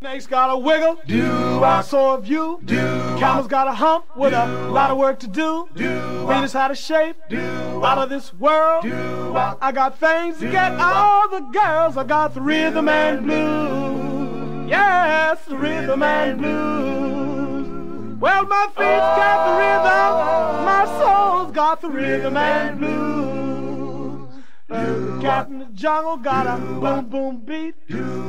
Snake's got a wiggle, do I so have you. Do Camel's got a hump with a lot of work to do. Do Venus had a shape do out of this world. Do I got things to get all the girls. I got the rhythm and blues. Yes, the rhythm and blues. Well, my feet got the rhythm, my soul's got the rhythm and blues. Cat in the jungle got a boom boom beat.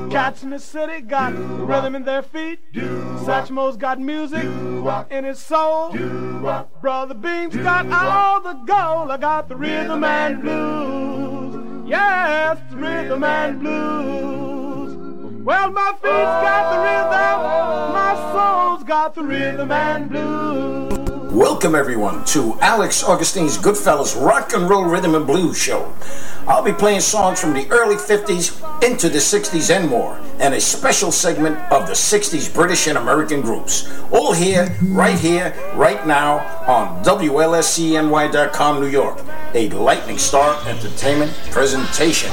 Cats in the city got rhythm in their feet. Satchmo's got music in his soul. Brother Beam's got all the gold. I got the rhythm and blues. Yes, the rhythm and blues. Well, my feet's got the rhythm, my soul's got the rhythm and blues. Welcome, everyone, to Alex Augustine's Goodfellas Rock and Roll Rhythm and Blues Show. I'll be playing songs from the early 50s into the 60s and more, and a special segment of the 60s British and American groups. All here, right here, right now on WLSENY.com, New York, a Lightning Star Entertainment presentation.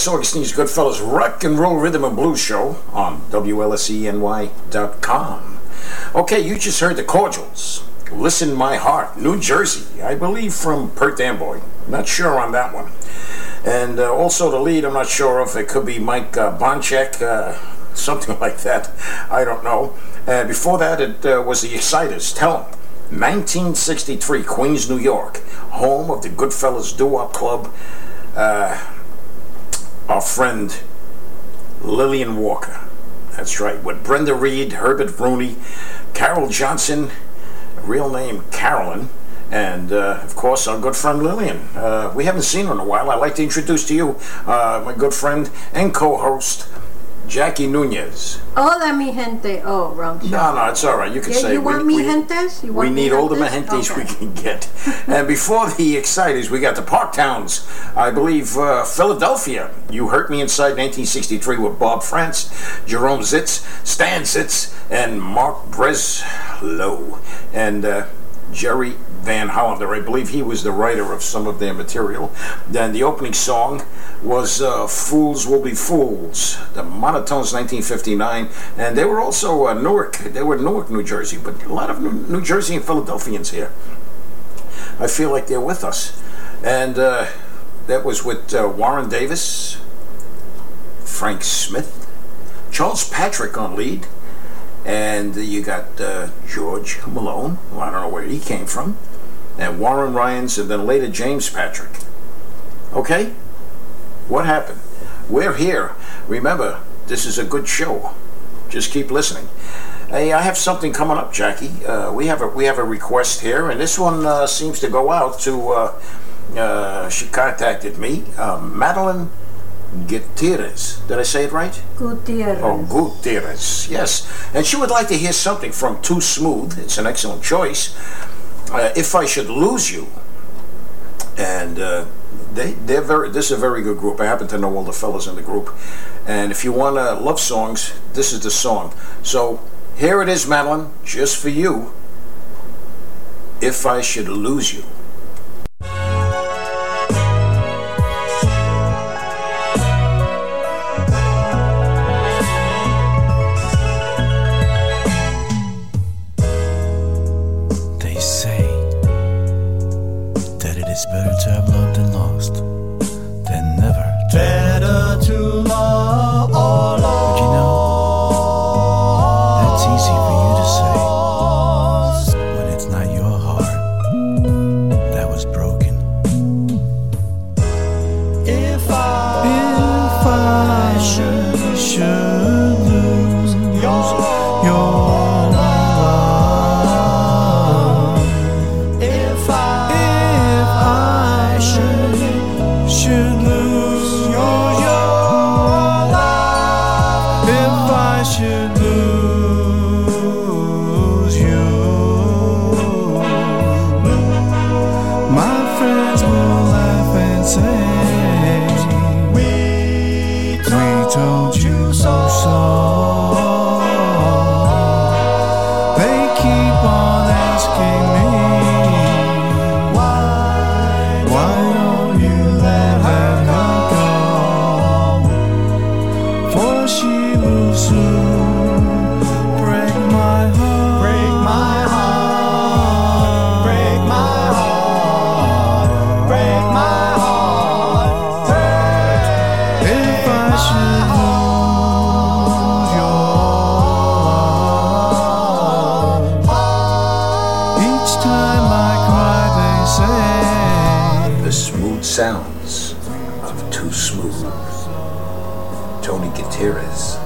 Alex Augustine's Goodfellas Rock and Roll Rhythm and Blues Show on WLSENY.com. Okay, you just heard the Cordials. Listen My Heart, New Jersey, I believe from Perth Amboy. Not sure on that one. And uh, also the lead, I'm not sure if it could be Mike uh, Bonchek, uh, something like that. I don't know. And before that, it uh, was the Exciters. Tell Him. 1963, Queens, New York, home of the Goodfellas Doo-Wop Club. Our friend Lillian Walker. That's right, with Brenda Reid, Herbert Rooney, Carol Johnson, real name Carolyn, and uh, of course our good friend Lillian. Uh, we haven't seen her in a while. I'd like to introduce to you uh, my good friend and co-host Jackie Nunez. Hola, mi gente. Oh, wrong show. No, no, it's all right. You can Yeah, say you want we, mi gentes? You want we need all the gentes? Mahentes we can get. and before the Exciters, we got the Parktowns. I believe uh, Philadelphia. You Hurt Me Inside 1963 with Bob France, Jerome Zitz, Stan Zitz, and Mark Breslow. And uh, Jerry Van Hollander. I believe he was the writer of some of their material. Then the opening song was uh, Fools Will Be Fools, the Monotones 1959. And they were also uh, Newark. They were Newark, New Jersey, but a lot of New, Jersey and Philadelphians here. I feel like they're with us. And uh, that was with uh, Warren Davis, Frank Smith, Charles Patrick on lead, and you got uh, George Malone. Well, I don't know where he came from, and Warren Ryanes, and then later James Patrick. Okay, what happened? We're here. Remember, this is a good show. Just keep listening. Hey, I have something coming up, Jackie. Uh, we have a we have a request here, and this one uh, seems to go out to. Uh, uh, she contacted me, uh, Madeline Gutierrez. Did I say it right? Gutierrez. Oh, Gutierrez, yes. And she would like to hear something from Too Smooth. It's an excellent choice. Uh, if I Should Lose You. And uh, they, they're very, this is a very good group. I happen to know all the fellas in the group. And if you want uh, love songs, this is the song. So here it is, Madeline, just for you. If I Should Lose You. That sounds of Too Smooth. Tony Gutierrez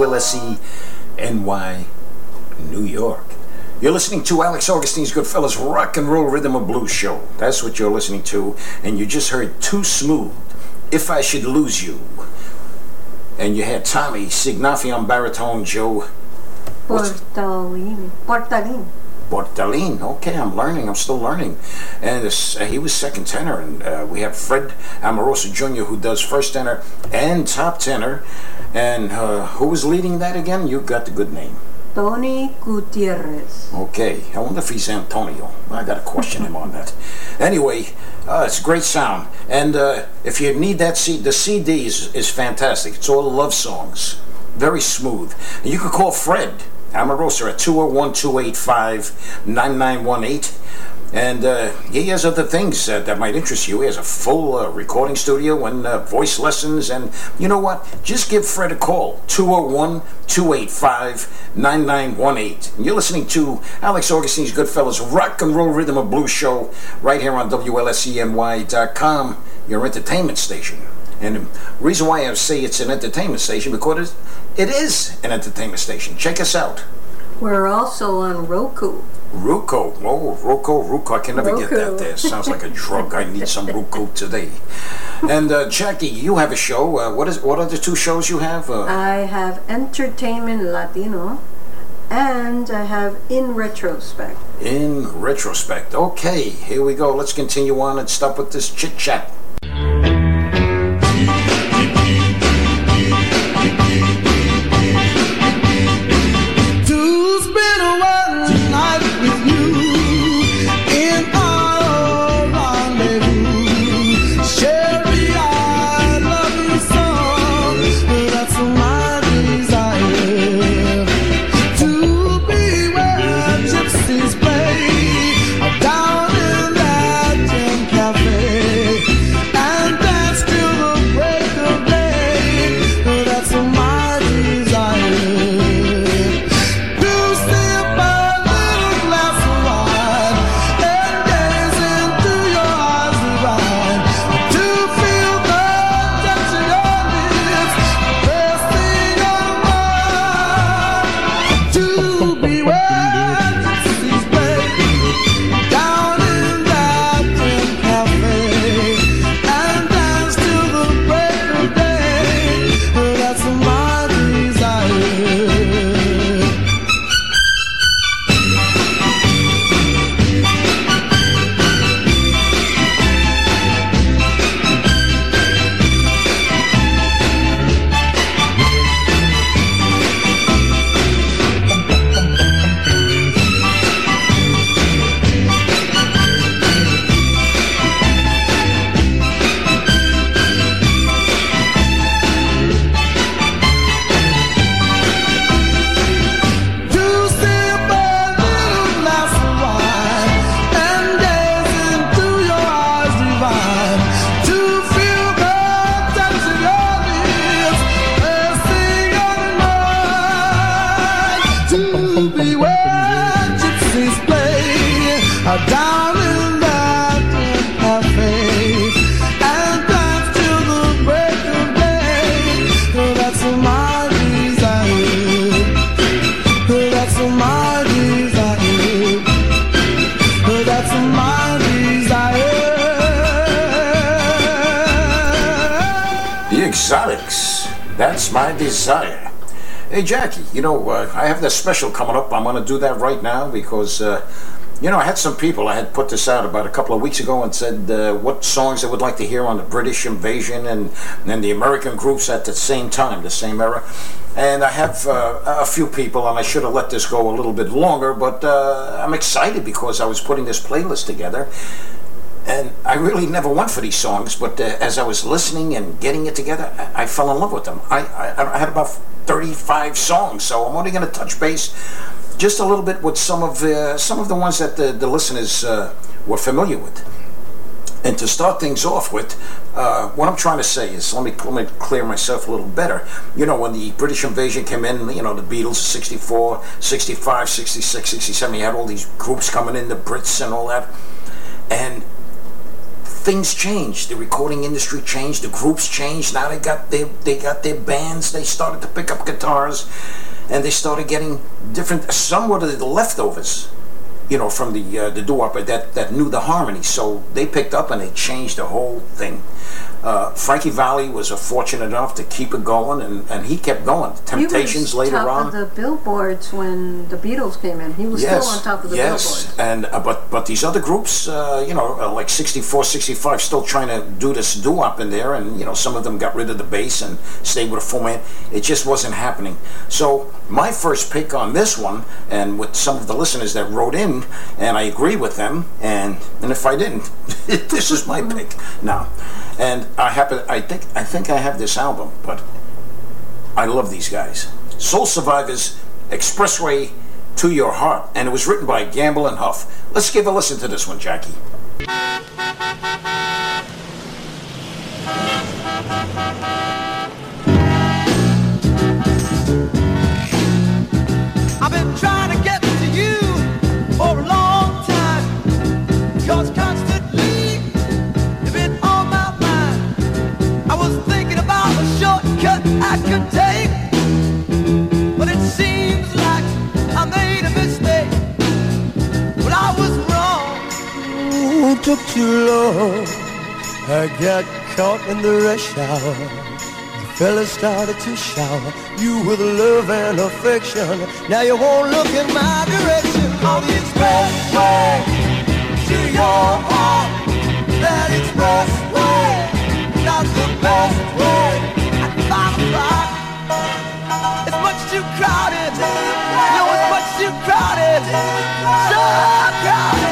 WLSE NY New York. You're listening to Alex Augustine's Goodfellas Rock and Roll Rhythm of Blues Show. That's what you're listening to. And you just heard Too Smooth, If I Should Lose You. And you had Tommy Signafi on baritone, Joe Portalini. Portalini. Bortalin. Okay, I'm learning. I'm still learning. And this, uh, he was second tenor. And uh, we have Fred Amoroso Jr., who does first tenor and top tenor. And uh, who was leading that again? You've got the good name. Tony Gutierrez. Okay, I wonder if he's Antonio. I got to question him on that. Anyway, uh, it's a great sound. And uh, if you need that CD, the CD is, is fantastic. It's all love songs. Very smooth. And you can call Fred Amoroso at 201 285 9918. And uh, he has other things uh, that might interest you. He has a full uh, recording studio and uh, voice lessons. And you know what? Just give Fred a call 201 285 9918. And you're listening to Alex Augustine's Goodfellas Rock and Roll Rhythm and Blues Show right here on WLSENY.com, your entertainment station. And the reason why I say it's an entertainment station because it is an entertainment station. Check us out. We're also on Roku. Roku. Oh, Roku, Roku. I can never get that Roku. there. Sounds like a drug. I need some Roku today. And uh, Jackie, you have a show. Uh, what is? What are the two shows you have? Uh, I have Entertainment Latino. And I have In Retrospect. in retrospect. Okay, here we go. Let's continue on and stop with this chit chat. Hey, Jackie, you know, uh, I have this special coming up. I'm going to do that right now because, uh, you know, I had some people, I had put this out about a couple of weeks ago and said uh, what songs they would like to hear on the British invasion and then the American groups at the same time, the same era. And I have uh, a few people, and I should have let this go a little bit longer, but uh, I'm excited because I was putting this playlist together and I really never went for these songs, but uh, as I was listening and getting it together, I, I fell in love with them. I, I, I had about 35 songs, so I'm only going to touch base just a little bit with some of the some of the ones that the, the listeners uh, were familiar with. And to start things off with, uh, what I'm trying to say is, let me, let me clear myself a little better. You know, when the British invasion came in, you know, the Beatles, 64, 65, 66, 67, you had all these groups coming in, the Brits and all that. And things changed. The recording industry changed. The groups changed. Now they got their they got their bands. They started to pick up guitars, and they started getting different. Some of the leftovers, you know, from the uh, the doo that that knew the harmony. So they picked up and they changed the whole thing. Uh, Frankie Valli was uh, fortunate enough to keep it going, and, and he kept going. Temptations he was later top on. of the billboards when the Beatles came in. He was yes, still on top of the yes. billboards. and uh, but but these other groups, uh, you know, uh, like 64, 65, still trying to do this doo-wop in there, and you know, some of them got rid of the bass and stayed with a full man. It just wasn't happening. So my first pick on this one, and with some of the listeners that wrote in, and I agree with them, and and if I didn't, this is my pick now. And I happen, I think, I think I have this album, but I love these guys. Soul Survivors, Expressway to Your Heart, and it was written by Gamble and Huff. Let's give a listen to this one, Jackie. I've took too long. I got caught in the rush hour. The fella started to shower you with love and affection. Now you won't look in my direction on the expressway to your heart. That expressway, not the best way. At five o'clock, it's much too crowded. No, it's much too crowded. So crowded.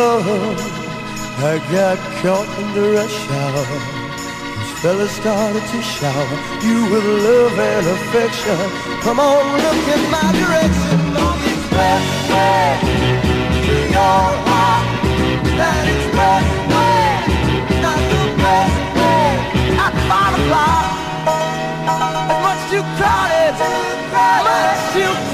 Long. I got caught in the rush hour. These fellas started to shower you with love and affection. Come on, look in my direction on the expressway to your heart. That expressway, not the best way. At five o'clock, it's much too crowded, much too crowded,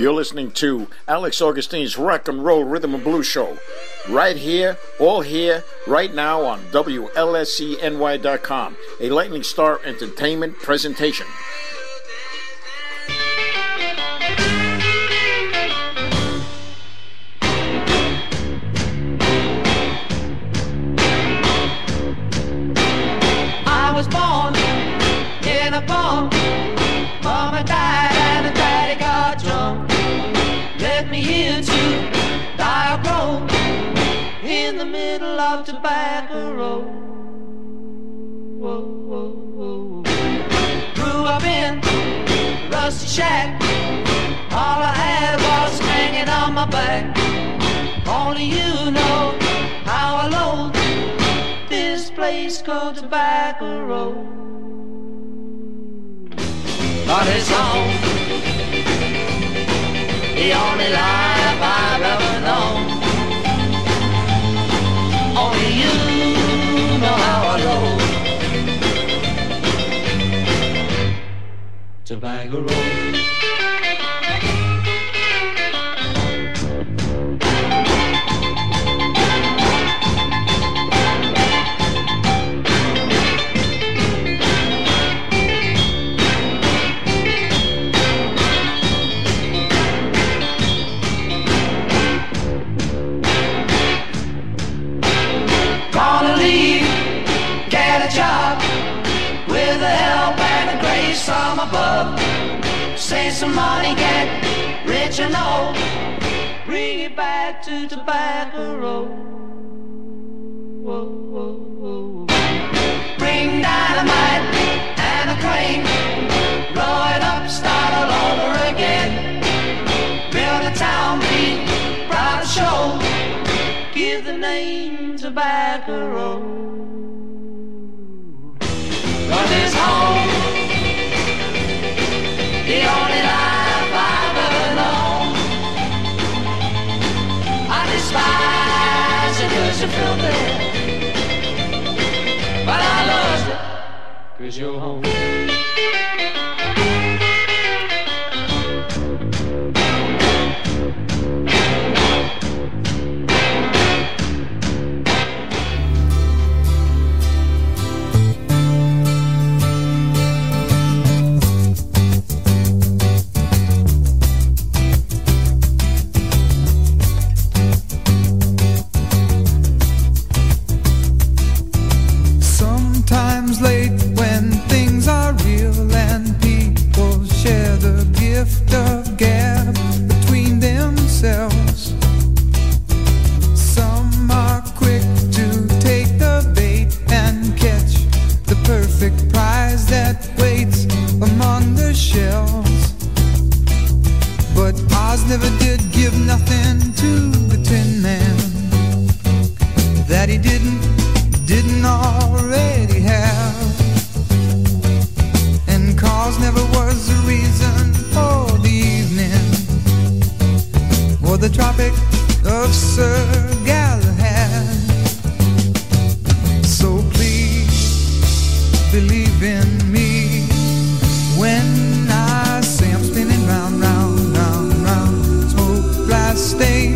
You're listening to Alex Augustine's Rock and Roll Rhythm and Blues Show. Right here, all here, right now on WLSENY.com, a Lightning Star Entertainment presentation. In the middle of Tobacco Road. Whoa, whoa, whoa. Grew up in rusty shack. All I had was hanging on my back. Only you know how I loathe this place called Tobacco Road. But it's home, the only life Tobacco Road. Some money, get rich and old. Bring it back to Tobacco Road. Whoa, whoa, whoa. Bring dynamite and a crane. Blow it up, start all over again. Build a town, be proud to show. Give the name Tobacco Road. It cause you're home. Never did give nothing to the Tin Man that he didn't didn't already have. And cause never was the reason for the evening or the Tropic of Sir Galahad. So please believe in glass,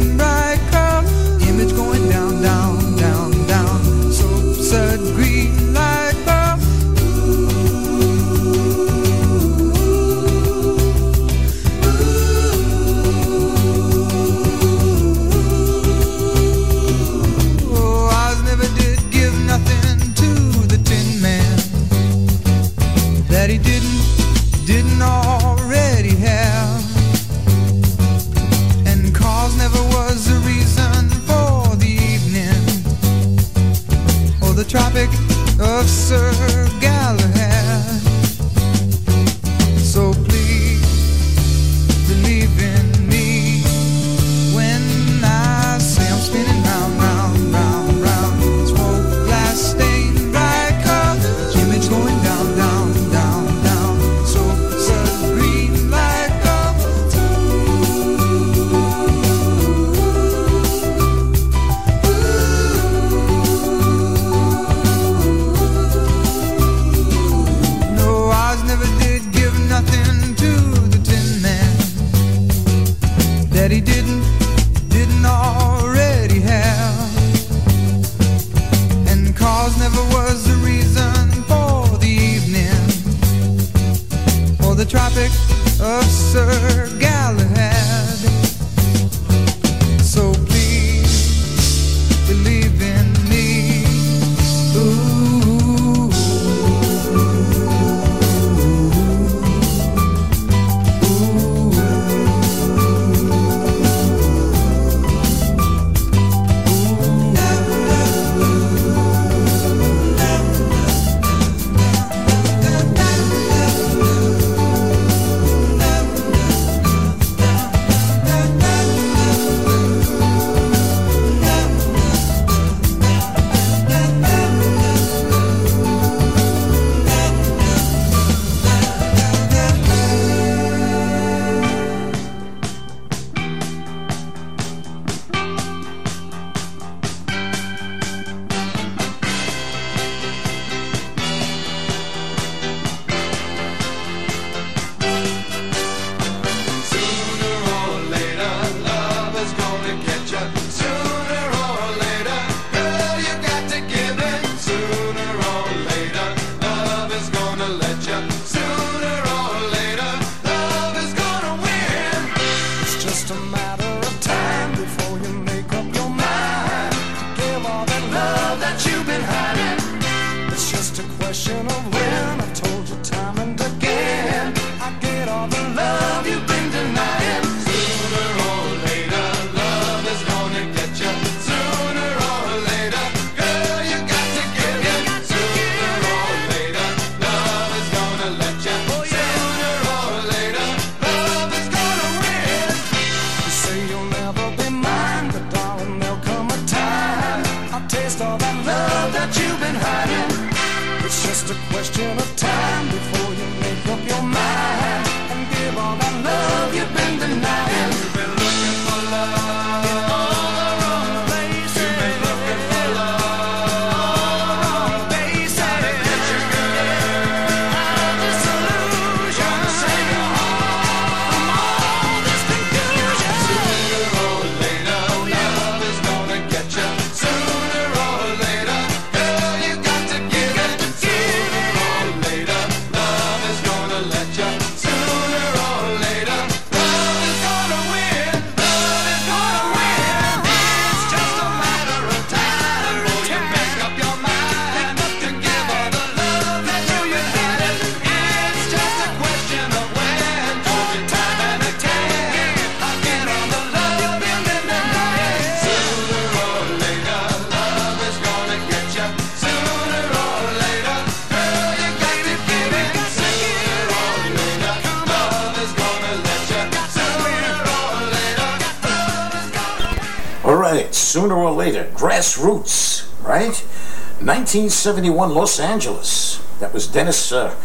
1971 Los Angeles. That was Dennis uh,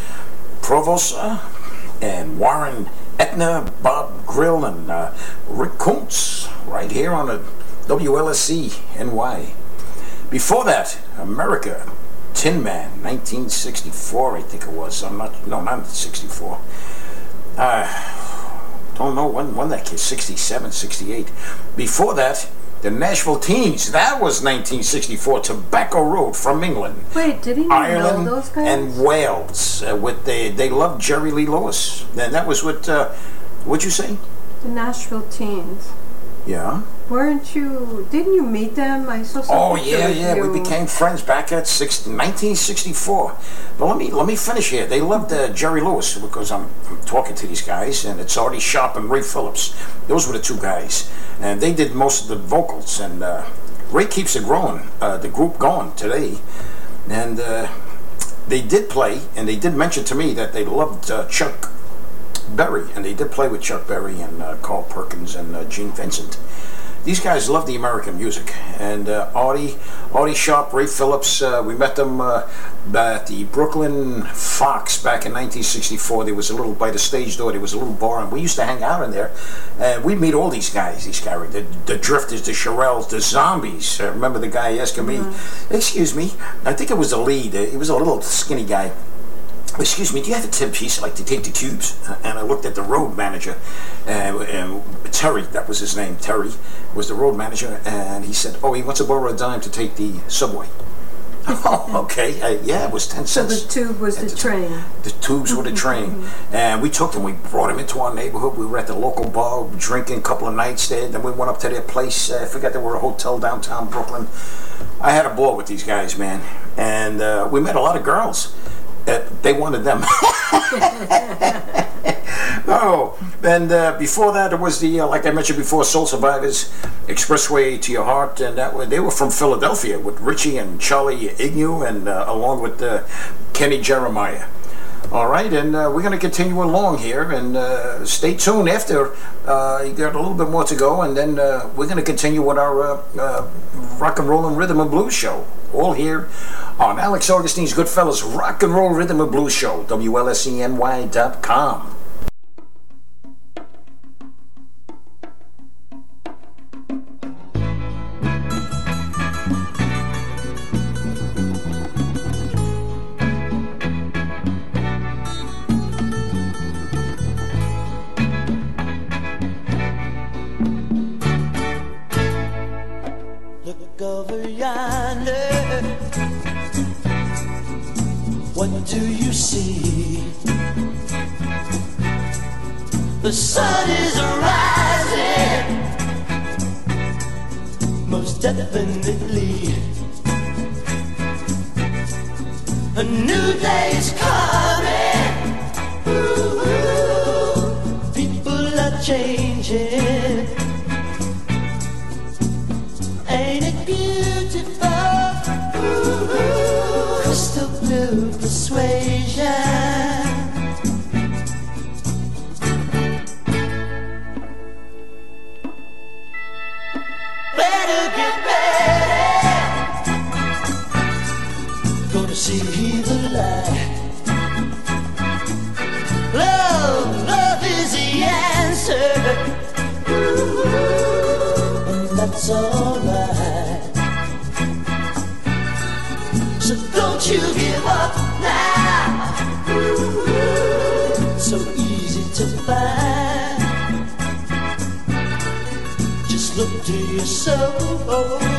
and Warren Entner, Bob Grill, and uh, Rick Coonce, right here on the WLSC NY. Before that, America, Tin Man, 1964, I think it was. I'm not, no, not 64. Uh, don't know when, when that kid, 67, 68. Before that, the Nashville Teens, that was 1964, Tobacco Road from England. Wait, didn't you Ireland know those guys? and Wales. Uh, with they they loved Jerry Lee Lewis, and that was what. Uh, what'd you say? the Nashville Teens. Yeah. Weren't you? Didn't you meet them? I saw some Oh yeah, yeah. you. We became friends back at six, 1964. But let me let me finish here. They loved uh, Jerry Lewis because I'm, I'm talking to these guys, and it's Artie Sharp and Ray Phillips. Those were the two guys, and they did most of the vocals. And uh, Ray keeps it growing, uh, the group going today, and uh, they did play, and they did mention to me that they loved uh, Chuck Berry, and they did play with Chuck Berry and uh, Carl Perkins and uh, Gene Vincent. These guys love the American music, and uh, Audie, Artie Sharp, Ray Phillips. Uh, we met them uh, at the Brooklyn Fox back in 1964. There was a little by the stage door. There was a little bar, and we used to hang out in there. And we'd meet all these guys, these guys, the, the Drifters, the Shirelles, the Zombies. Uh, remember the guy asking me, "Excuse me," I think it was the lead. He was a little skinny guy. Excuse me, do you have a 10 piece I'd like to take the tubes? And I looked at the road manager, uh, uh, Terry, that was his name, Terry was the road manager, and he said, oh, he wants to borrow a dime to take the subway. oh, okay, uh, yeah, it was 10 cents. So the tube was the the- train. The tubes were the train. And we took them, we brought them into our neighborhood. We were at the local bar drinking a couple of nights there. Then we went up to their place. Uh, I forgot they were a hotel downtown Brooklyn. I had a ball with these guys, man. And uh, we met a lot of girls. They wanted them. oh, and uh, before that, it was the, uh, like I mentioned before, Soul Survivors, Expressway to Your Heart. And that they were from Philadelphia with Richie and Charlie Ingui, and uh, along with uh, Kenny Jeremiah. All right, and uh, we're going to continue along here, and uh, stay tuned. After you got a little bit more to go, and then we're going to continue with our rock and roll and rhythm and blues show. All here on Alex Augustine's Goodfellas Rock and Roll Rhythm and Blues Show, WLSENY.com. The sun is rising, most definitely. A new day is coming. Ooh, ooh. people are changing. Ain't it beautiful? Ooh, crystal blue persuasion. so.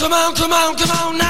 Come on, come on, come on, now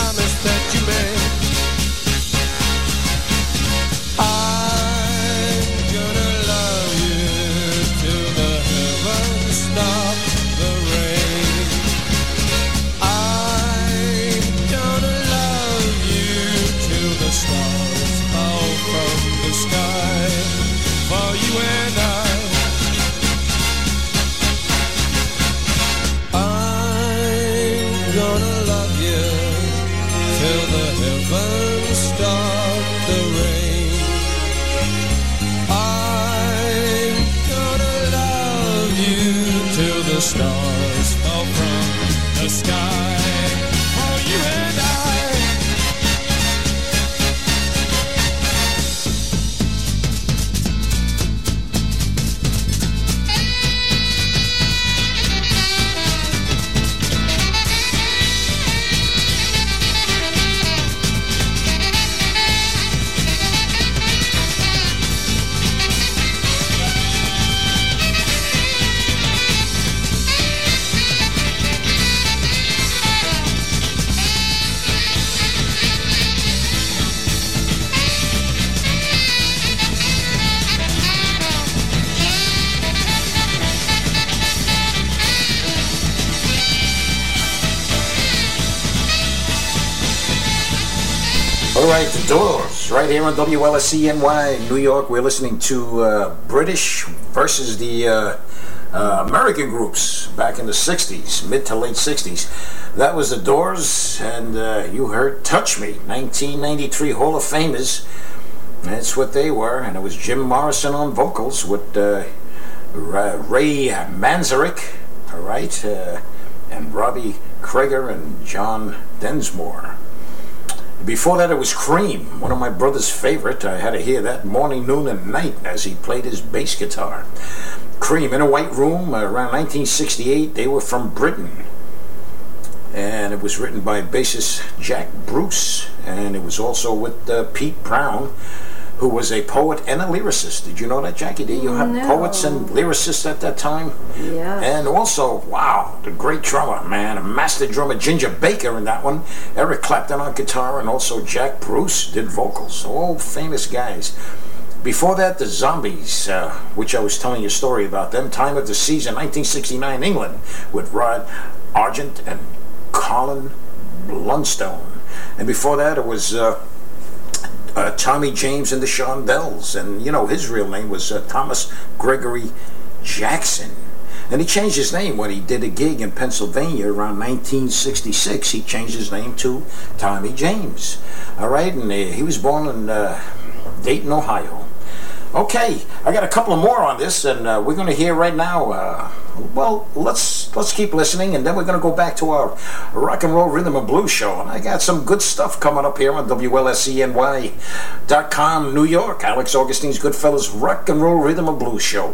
on WLSENY, New York. We're listening to uh, British versus the uh, uh, American groups back in the 60s, mid to late 60s. That was the Doors, and uh, you heard Touch Me, 1993 Hall of Famers. That's what they were, and it was Jim Morrison on vocals with uh, Ray Manzarek, all right, uh, and Robbie Krieger and John Densmore. Before that, it was Cream, one of my brother's favorite. I had to hear that morning, noon, and night as he played his bass guitar. Cream in a White Room, uh, around 1968. They were from Britain. And it was written by bassist Jack Bruce. And it was also with uh, Pete Brown, who was a poet and a lyricist. Did you know that, Jackie? Did you have No. poets and lyricists at that time? Yeah. And also, wow, the great drummer, man, a master drummer, Ginger Baker in that one. Eric Clapton on guitar, and also Jack Bruce did vocals. All famous guys. Before that, the Zombies, uh, which I was telling you a story about them. Time of the season, 1969 England, with Rod Argent and Colin Blunstone. And before that, it was uh, uh, Tommy James and the Shondells. And, you know, his real name was uh, Thomas Gregory Jackson. And he changed his name when he did a gig in Pennsylvania around 1966. He changed his name to Tommy James. All right, and uh, he was born in uh, Dayton, Ohio. Okay, I got a couple of more on this, and uh, we're going to hear right now. Uh, well, let's let's keep listening, and then we're going to go back to our rock and roll rhythm and blues show. And I got some good stuff coming up here on WLSENY.com, New York. Alex Augustine's Goodfellas Rock and Roll Rhythm and Blues Show.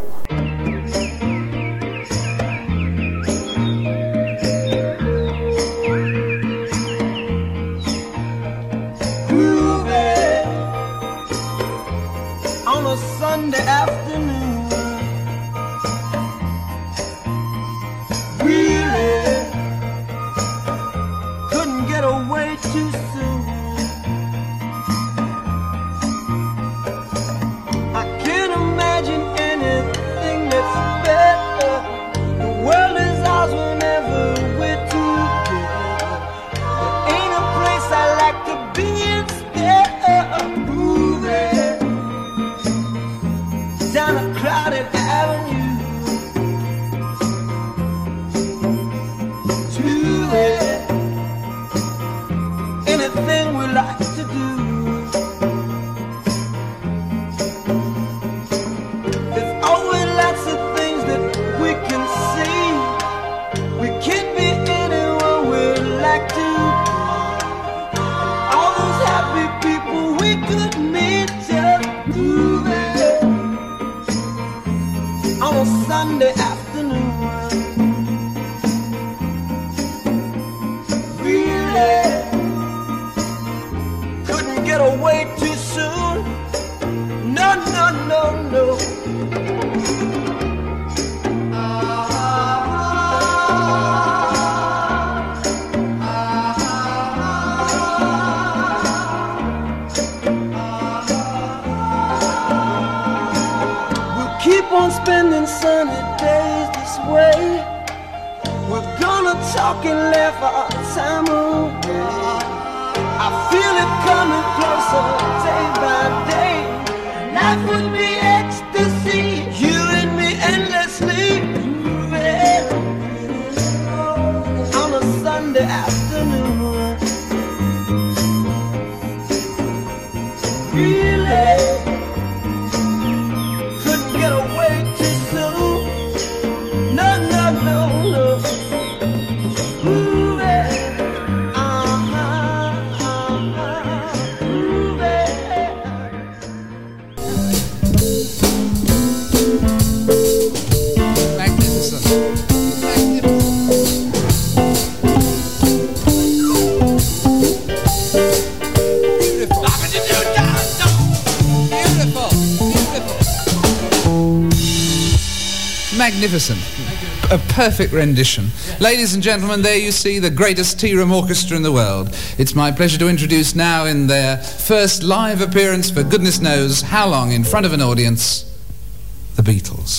Walking left our time perfect rendition. Ladies and gentlemen, there you see the greatest tea room orchestra in the world. It's my pleasure to introduce now in their first live appearance for goodness knows how long in front of an audience, the Beatles.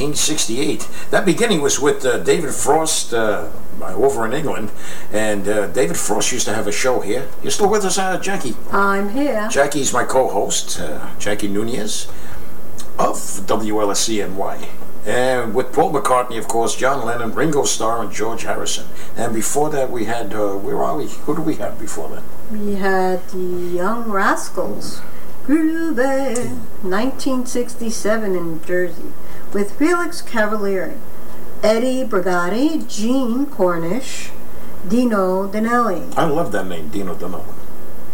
1968. That beginning was with uh, David Frost uh, over in England, and uh, David Frost used to have a show here. You're still with us, uh, Jackie? I'm here. Jackie's my co-host, uh, Jackie Nunez of WLSENY. And with Paul McCartney, of course, John Lennon, Ringo Starr, and George Harrison. And before that, we had, uh, where are we? Who do we have before that? We had the Young Rascals. Groovy. 1967 in New Jersey. With Felix Cavaliere, Eddie Brigati, Gene Cornish, Dino Danelli. I love that name, Dino Dino.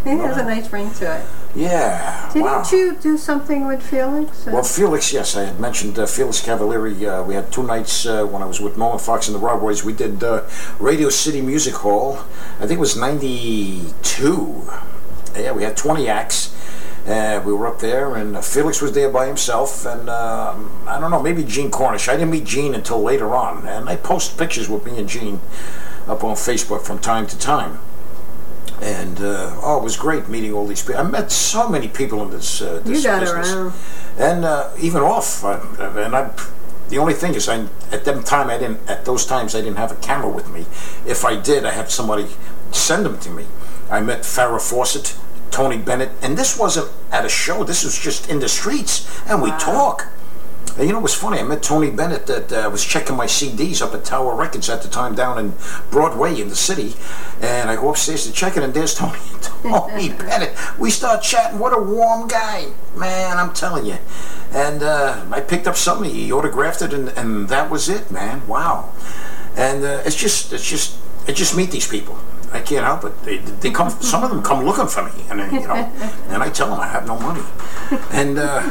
It has a nice ring to it. Yeah, Didn't wow. you do something with Felix? Well, Felix, yes, I had mentioned uh, Felix Cavaliere. Uh, we had two nights uh, when I was with Nolan Fox and the Raw Boys. We did uh, Radio City Music Hall. I think it was 92. Yeah, we had 20 acts. Uh, we were up there, and uh, Felix was there by himself, and um I don't know, maybe Gene Cornish. I didn't meet Gene until later on, and I post pictures with me and Gene up on Facebook from time to time. And uh, oh, it was great meeting all these people. I met so many people in this. Uh, you this got business around. and uh, even off. Uh, and I, the only thing is, I at them time I didn't. At those times, I didn't have a camera with me. If I did, I had somebody send them to me. I met Farrah Fawcett, Tony Bennett, and this wasn't at a show. This was just in the streets, and we talk. And you know, it was funny. I met Tony Bennett that uh, was checking my CDs up at Tower Records at the time down in Broadway in the city. And I go upstairs to check it, and there's Tony, Tony Bennett. We start chatting. What a warm guy. Man, I'm telling you. And uh, I picked up something. He autographed it, and, and that was it, man. Wow. And uh, it's just, it's just, I just meet these people. I can't help it. They, they come. Some of them come looking for me, and then, you know, and I tell them I have no money. And uh,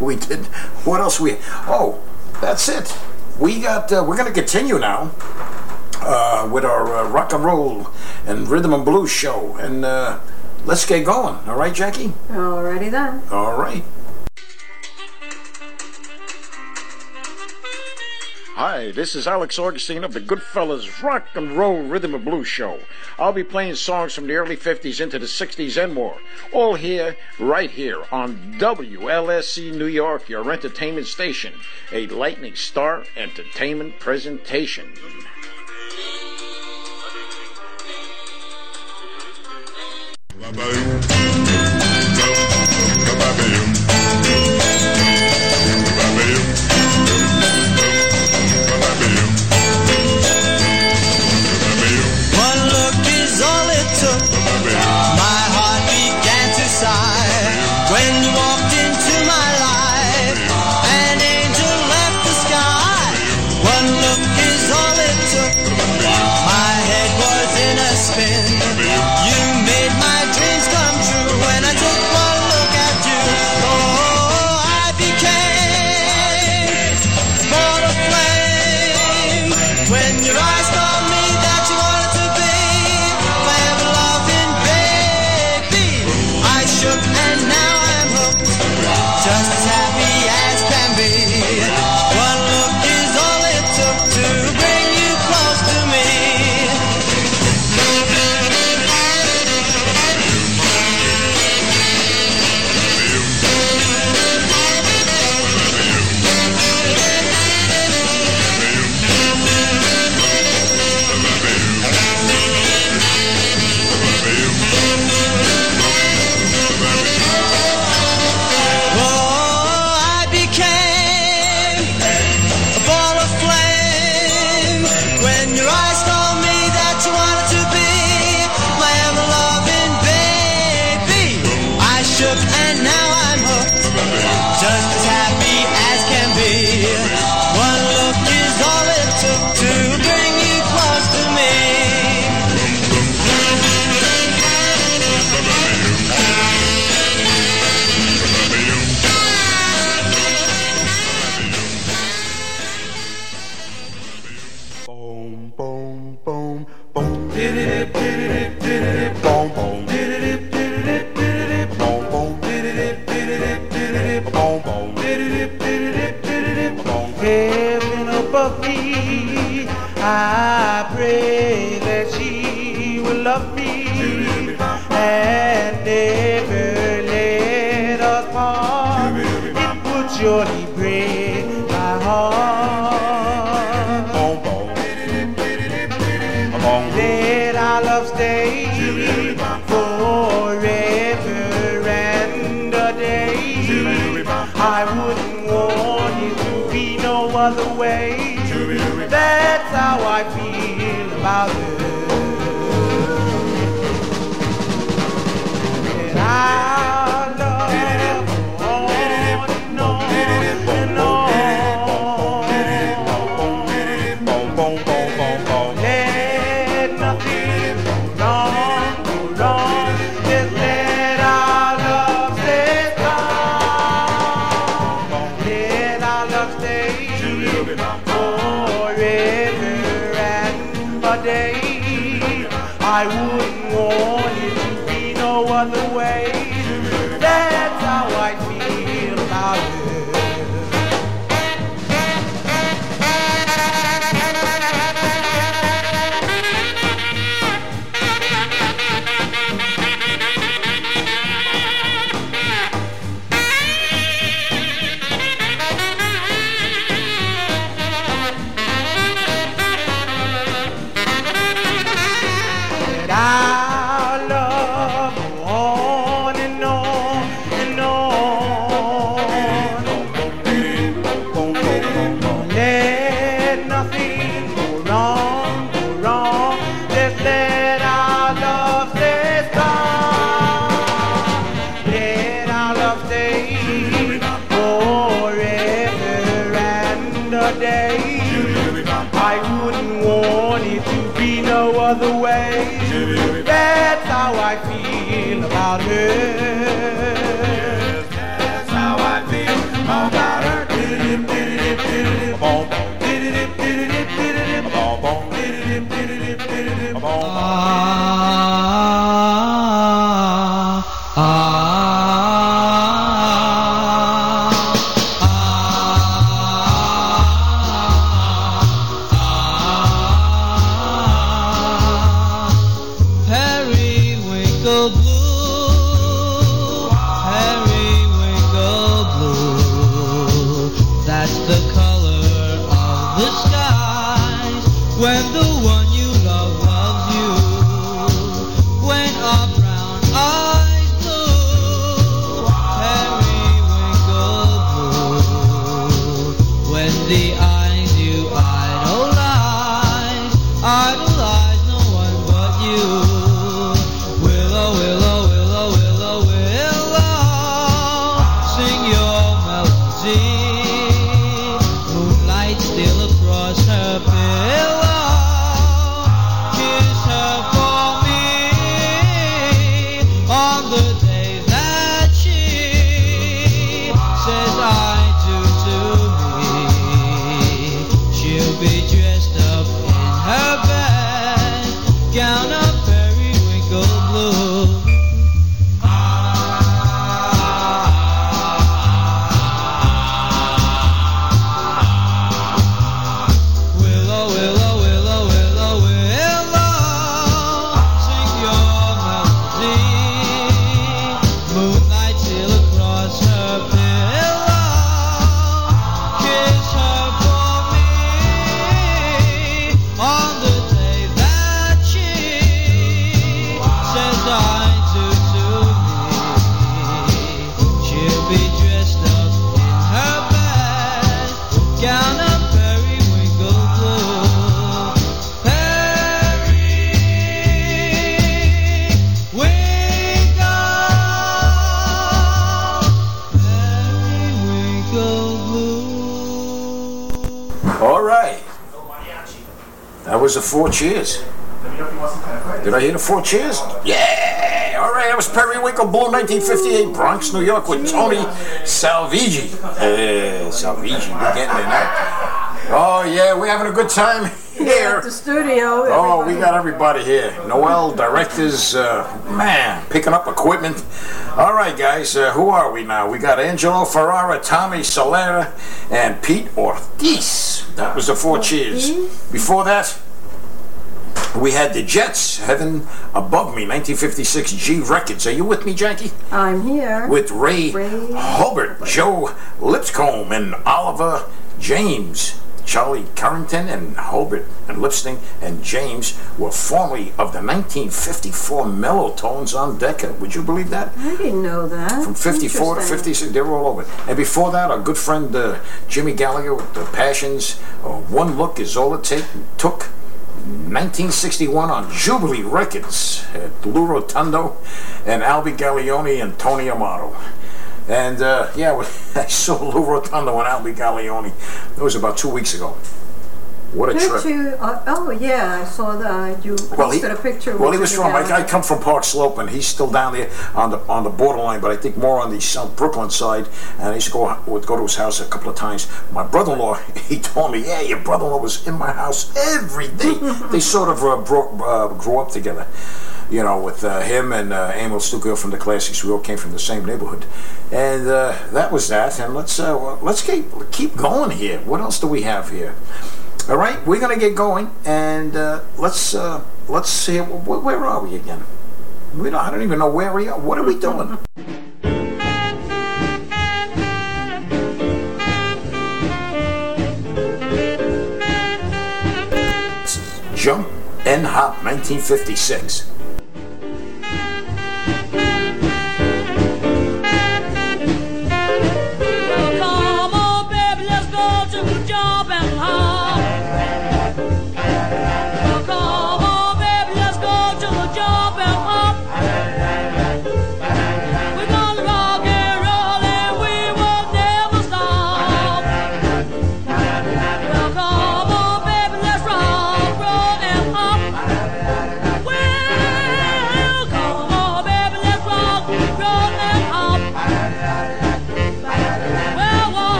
we did. What else we? Oh, that's it. We got. Uh, we're going to continue now uh, with our uh, rock and roll and rhythm and blues show, and uh, let's get going. All right, Jackie. Alrighty then. All right. Hi, this is Alex Augustine of the Goodfellas Rock and Roll Rhythm and Blues Show. I'll be playing songs from the early 50s into the 60s and more. All here, right here on WLSE New York, your entertainment station. A Lightning Star Entertainment presentation. All it took. My heart began to sigh when you walked All right. That was the four cheers. Did I hear the four cheers? Yeah! All right, that was Periwinkle born 1958, Bronx, New York, with Tony Salvigi. Hey, Salvigi, we're getting it now. Oh, yeah, we're having a good time here. the studio. Oh, we got everybody here. Noel, directors, uh, man, picking up equipment. All right, guys, uh, who are we now? We got Angelo Ferrara, Tommy Solera, and Pete Ortiz. That was the four cheers. Before that, we had the Jets, Heaven Above Me, 1956 Gee Records. Are you with me, Jackie? I'm here. With Ray, Ray. Joe Lipscomb, and Oliver James. Charlie Carrington and Hulbert and Lipsting and James were formerly of the 1954 Mellow-Tones on Decca. Would you believe that? I didn't know that. From 54 to Interesting. 56, they were all over. And before that, our good friend uh, Jimmy Gallagher with the Passions, uh, One Look is All It take, Took, 1961 on Jubilee Records at Lou Rotundo and Albie Gaglione and Tony Amato. And uh, yeah, I saw Lou Rotundo and Albie Gaglione. That was about two weeks ago. What a Did trip. you? Uh, oh yeah, I saw that. You Well, he, posted a picture. well, he was from. I, I come from Park Slope, and he's still down there on the on the borderline, but I think more on the South Brooklyn side. And I used to go would go to his house a couple of times. My brother-in-law, he told me, "Yeah, your brother-in-law was in my house every day." they sort of uh, uh, grew up together. You know, with uh, him and uh, Emil Stucchio from the Classics, we all came from the same neighborhood, and uh, that was that. And let's uh, let's keep keep going here. What else do we have here? All right, we're gonna get going, and uh, let's uh, let's see. Wh- where are we again? We don't, I don't even know where we are. What are we doing? This is Jump and Hop, 1956.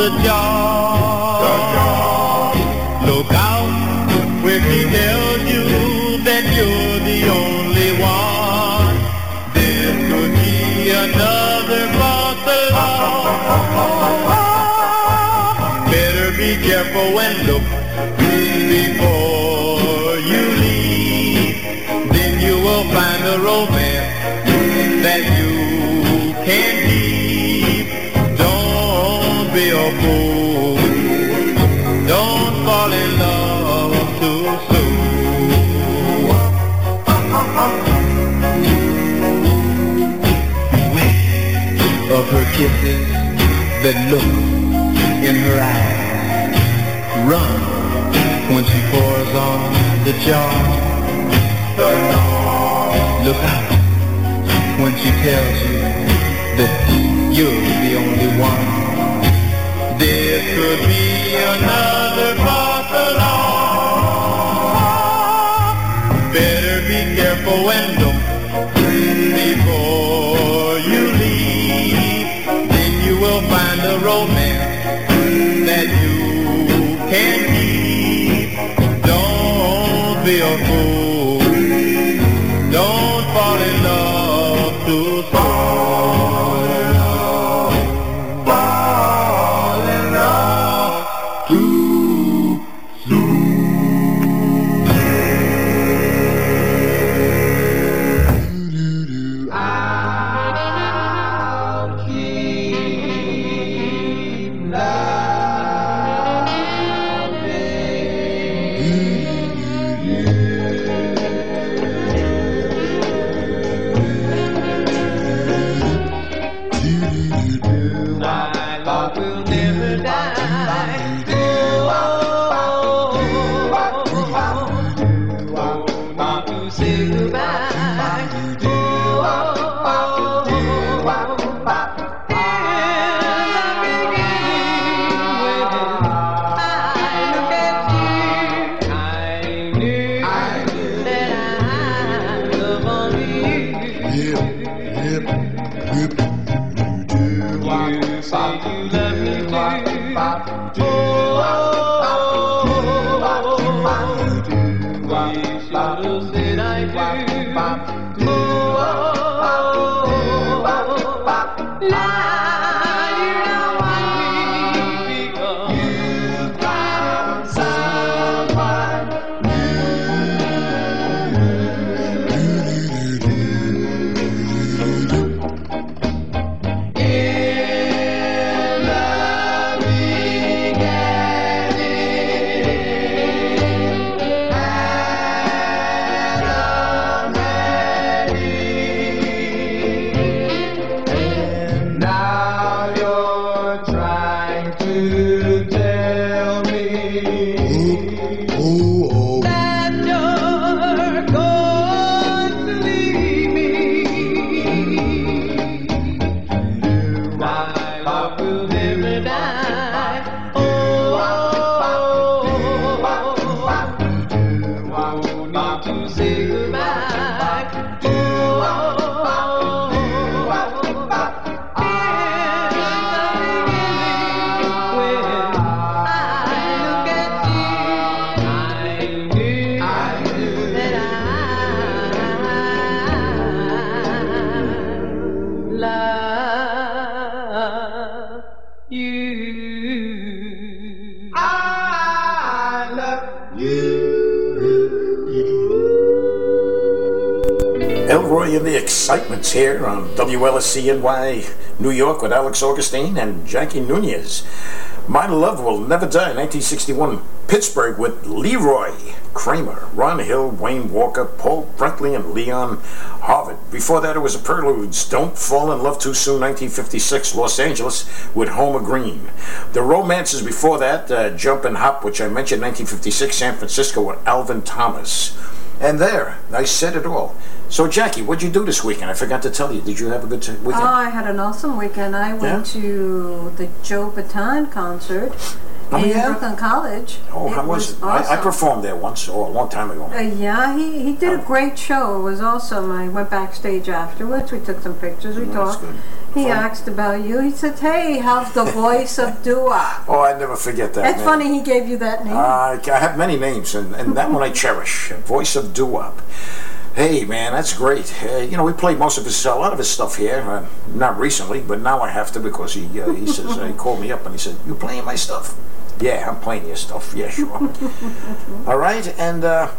On the jar. Look out when she tells you that you're the only one. There could be another cross along. Better be careful and look kisses that look in her eyes. Run when she pours on the jar. Look out when she tells you that you're the only one. There could be another path I do. Excitement's here on WLSENY New York with Alex Augustine and Jackie Nunez. My Love Will Never Die, 1961. Pittsburgh with Leroy Kramer, Ron Hill, Wayne Walker, Paul Brentley, and Leon Harvard. Before that, it was a Preludes, Don't Fall in Love Too Soon, 1956, Los Angeles with Homer Green. The romances before that, uh, Jump and Hop, which I mentioned, 1956, San Francisco with Alvin Thomas. And there, I said it all. So, Jackie, what'd you do this weekend? I forgot to tell you. Did you have a good t- Oh, weekend? I had an awesome weekend. I went to the Joe Bataan concert Oh, in yeah? Brooklyn College. Oh, It how was it? I, I performed there once, oh, a long time ago. Uh, yeah, he, he did a great show. It was awesome. I went backstage afterwards. We took some pictures. We Oh, talked. He Fun. asked about you. He said, "Hey, how's the voice of Dua?" Oh, I never forget that. That's man. funny. He gave you that name. Uh, I have many names, and, and that one I cherish. Voice of Doo-Wop. Hey, man, that's great. Uh, you know, we played most of his, a lot of his stuff here. Uh, not recently, but now I have to because he uh, he says uh, he called me up and he said, "You playing my stuff?" Yeah, I'm playing your stuff. Yeah, sure. All right, and uh,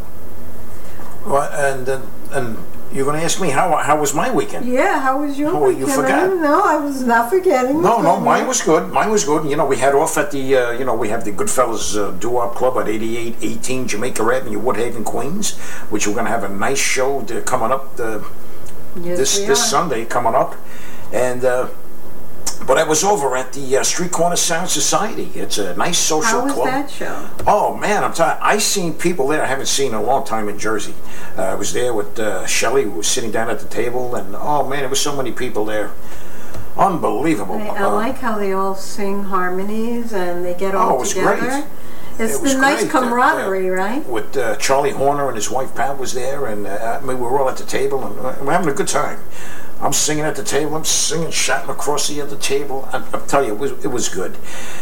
well, and uh, and you're going to ask me how how was my weekend? yeah, how was your Oh, you weekend? forgot. No, I was not forgetting. No, no, mine was good. Mine was good. You know, we had off at the, uh, you know, we have the Goodfellas uh, Club at 8818 Jamaica Avenue, Woodhaven, Queens, which we're going to have a nice show to, coming up uh, Yes, this this. Sunday coming up, and uh, but I was over at the uh, Street Corner Sound Society. It's a nice social How was club. that show? Oh man, I'm telling. I seen people there I haven't seen in a long time in Jersey. Uh, I was there with uh, Shelley, who was sitting down at the table, and oh man, there was so many people there. Unbelievable. I, I Uh, like how they all sing harmonies and they get all Oh, it was together. great. It's It was the nice great. Uh, camaraderie, right? with uh, Charlie Horner and his wife Pat was there, and uh, I mean, we were all at the table and uh, we're having a good time. I'm singing at the table. I'm singing, shouting across the other table. I, I'll tell you, it was it was good.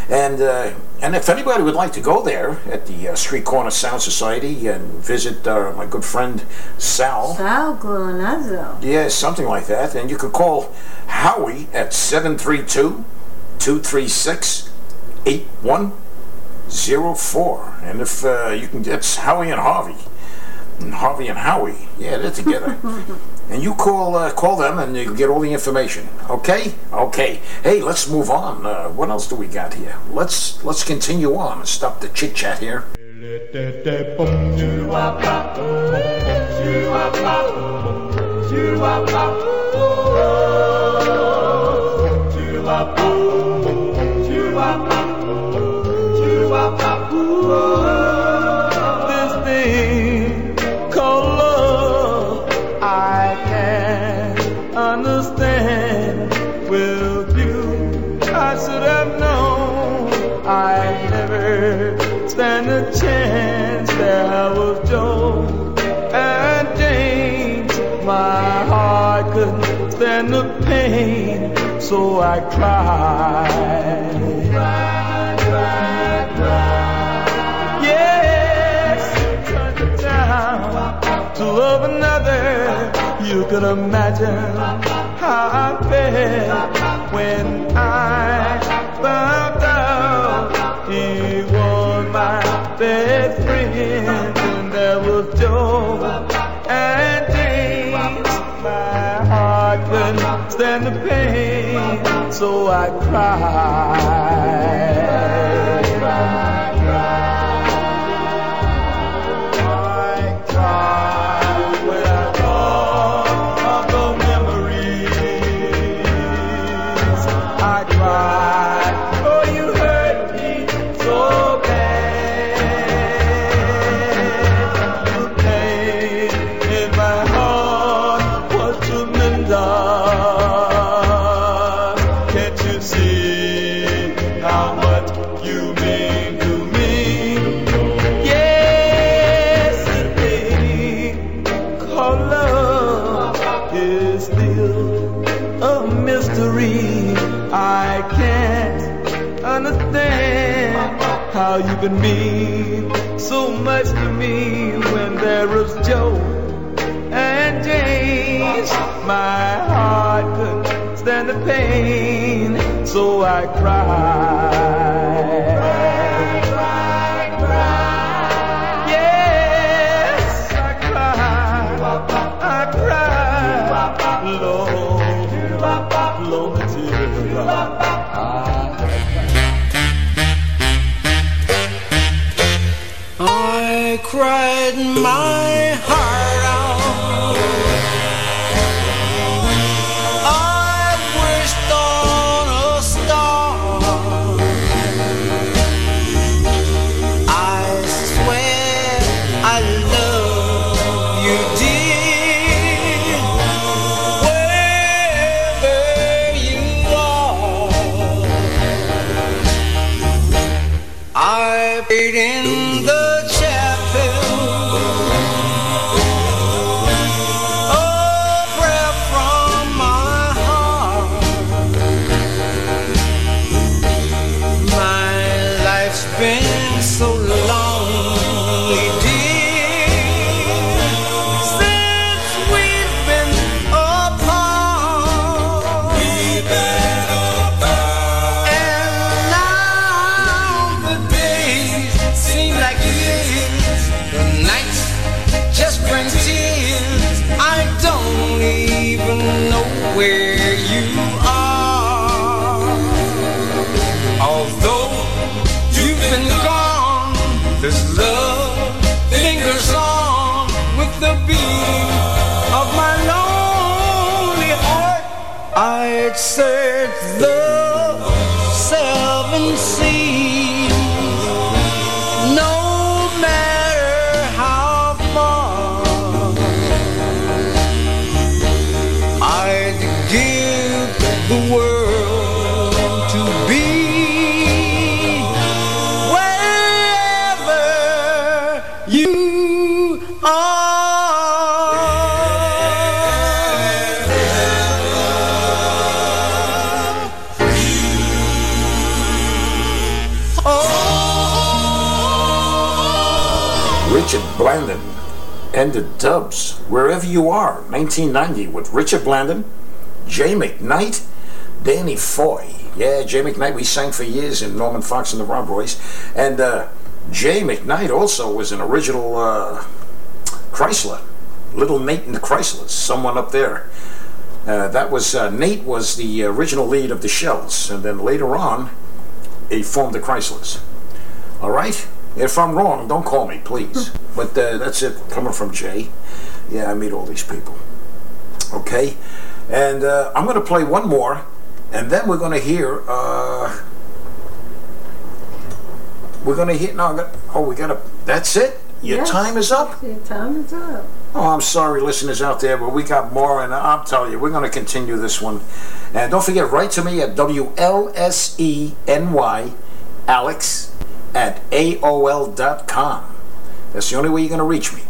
And uh, and if anybody would like to go there at the uh, Street Corner Sound Society and visit uh, my good friend Sal. Sal Glonazzo. Yeah, something like that. And you could call Howie at 732 236 8104. And if uh, you can, that's Howie and Harvey. And Harvey and Howie. Yeah, they're together. and you call uh, call them and you get all the information. Okay? Okay. Hey, let's move on. Uh, what else do we got here? Let's let's continue on and stop the chit chat here. Stand a chance. There was Joe and James. My heart couldn't stand the pain, so I cried. Down to love another. You could imagine how I felt when I found out he was best friend. And there was Joe and James. My heart couldn't stand the pain, so I cried. I cried when I thought mean so much to me when there is Joe and James. My heart couldn't stand the pain, so I cried. I cried. Lord, Lord, cried my Blandon and the Dubs, wherever you are, 1990 with Richard Blandon, Jay McKnight, Danny Foy. Yeah, Jay McKnight, we sang for years in Norman Fox and the Rob Roys. And uh, Jay McKnight also was an original uh, Chrysler, Little Nate and the Chryslers, someone up there. Uh, that was uh, Nate was the original lead of the Shells, and then later on, he formed the Chryslers. All right. If I'm wrong, don't call me, please. but uh, that's it. Coming from Jay. Yeah, I meet all these people. Okay. And uh, I'm going to play one more, and then we're going to hear. Uh, we're going to hear. No, gonna, oh, we got to. That's it. Your Yes. time is up. Your time is up. Oh, I'm sorry, listeners out there, but we got more, and I'm telling you, we're going to continue this one. And don't forget, write to me at WLSENY, Alex, at AOL.com. That's the only way you're going to reach me.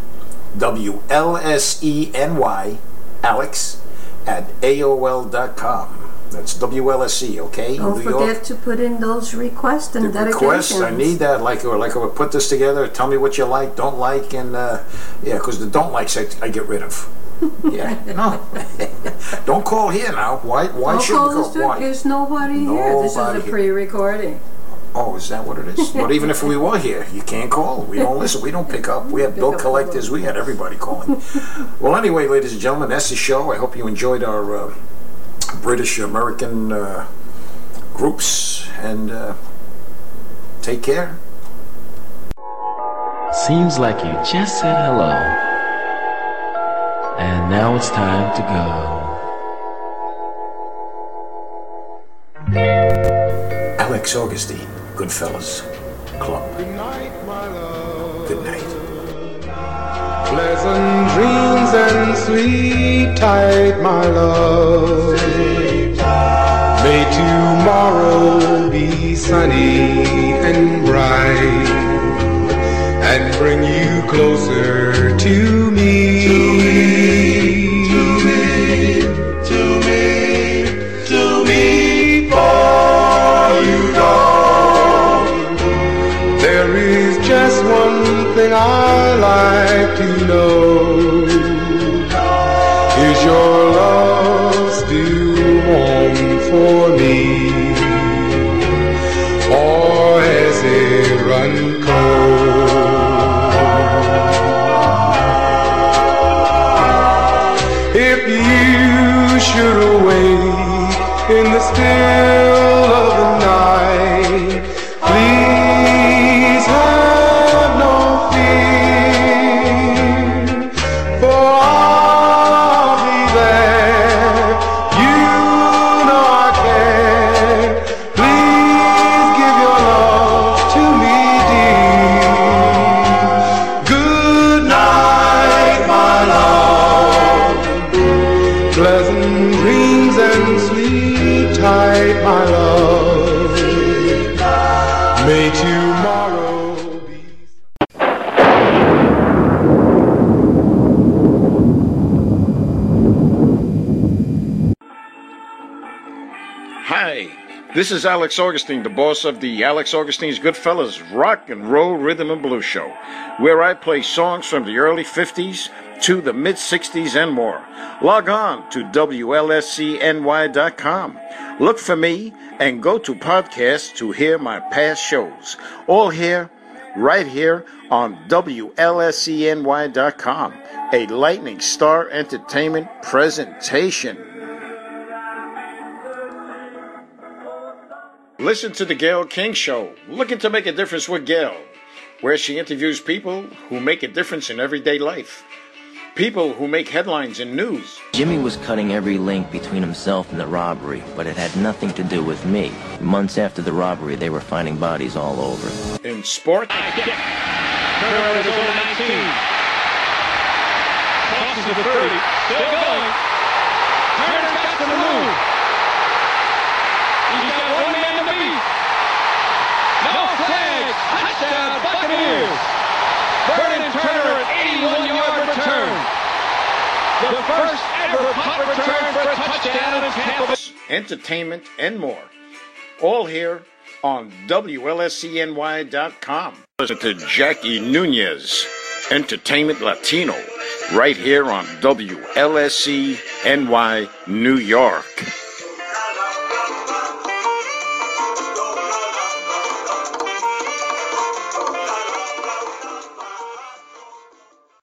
WLSENY, Alex, at AOL.com. That's WLSE, okay? Don't New forget York. to put in those requests and The dedications. requests, I need that. Like, or like, I would put this together. Tell me what you like, don't like, and uh, yeah, because the don't likes I, I get rid of. Yeah, no. don't call here now. Why? Why Don't should we call? Why? There's nobody here. This is a pre-recording. Oh, is that what it is? but even if we were here, you can't call. We don't listen. We don't pick up. We had bill Pick up the collectors. We had everybody calling. well, anyway, ladies and gentlemen, that's the show. I hope you enjoyed our uh, British American uh, groups and uh, take care. Seems like you just said hello. And now it's time to go. Alex Augustine, Goodfellas Club. Good night, my love. Good night. Pleasant dreams and sweet tight, my love. May tomorrow be sunny and bright and bring you closer to me. Just one thing I like to know. Is your love still warm for me? Or has it run cold? If you should awake in the still of the night, is Alex Augustine, the boss of the Alex Augustine's Goodfellas Rock and Roll Rhythm and Blues Show, where I play songs from the early 50s to the mid 60s and more. Log on to WLSENY.com. Look for me and go to podcasts to hear my past shows. All here, right here on WLSENY.com, a Lightning Star Entertainment presentation. Listen to the Gail King Show, looking to make a difference with Gail, where she interviews people who make a difference in everyday life. People who make headlines in news. Jimmy was cutting every link between himself and the robbery, but it had nothing to do with me. Months after the robbery, they were finding bodies all over. In sport, Turnover to goal 19. Crosses the 30. Still going. Turner's got to move. He's got one man to beat. No flags. Touchdown Buccaneers. Vernon Turner an 81-yard return. The first ever punt return for a touchdown in Tampa entertainment, and more. All here on WLSENY.com. Listen to Jackie Nunez, Entertainment Latino, right here on WLSENY New York.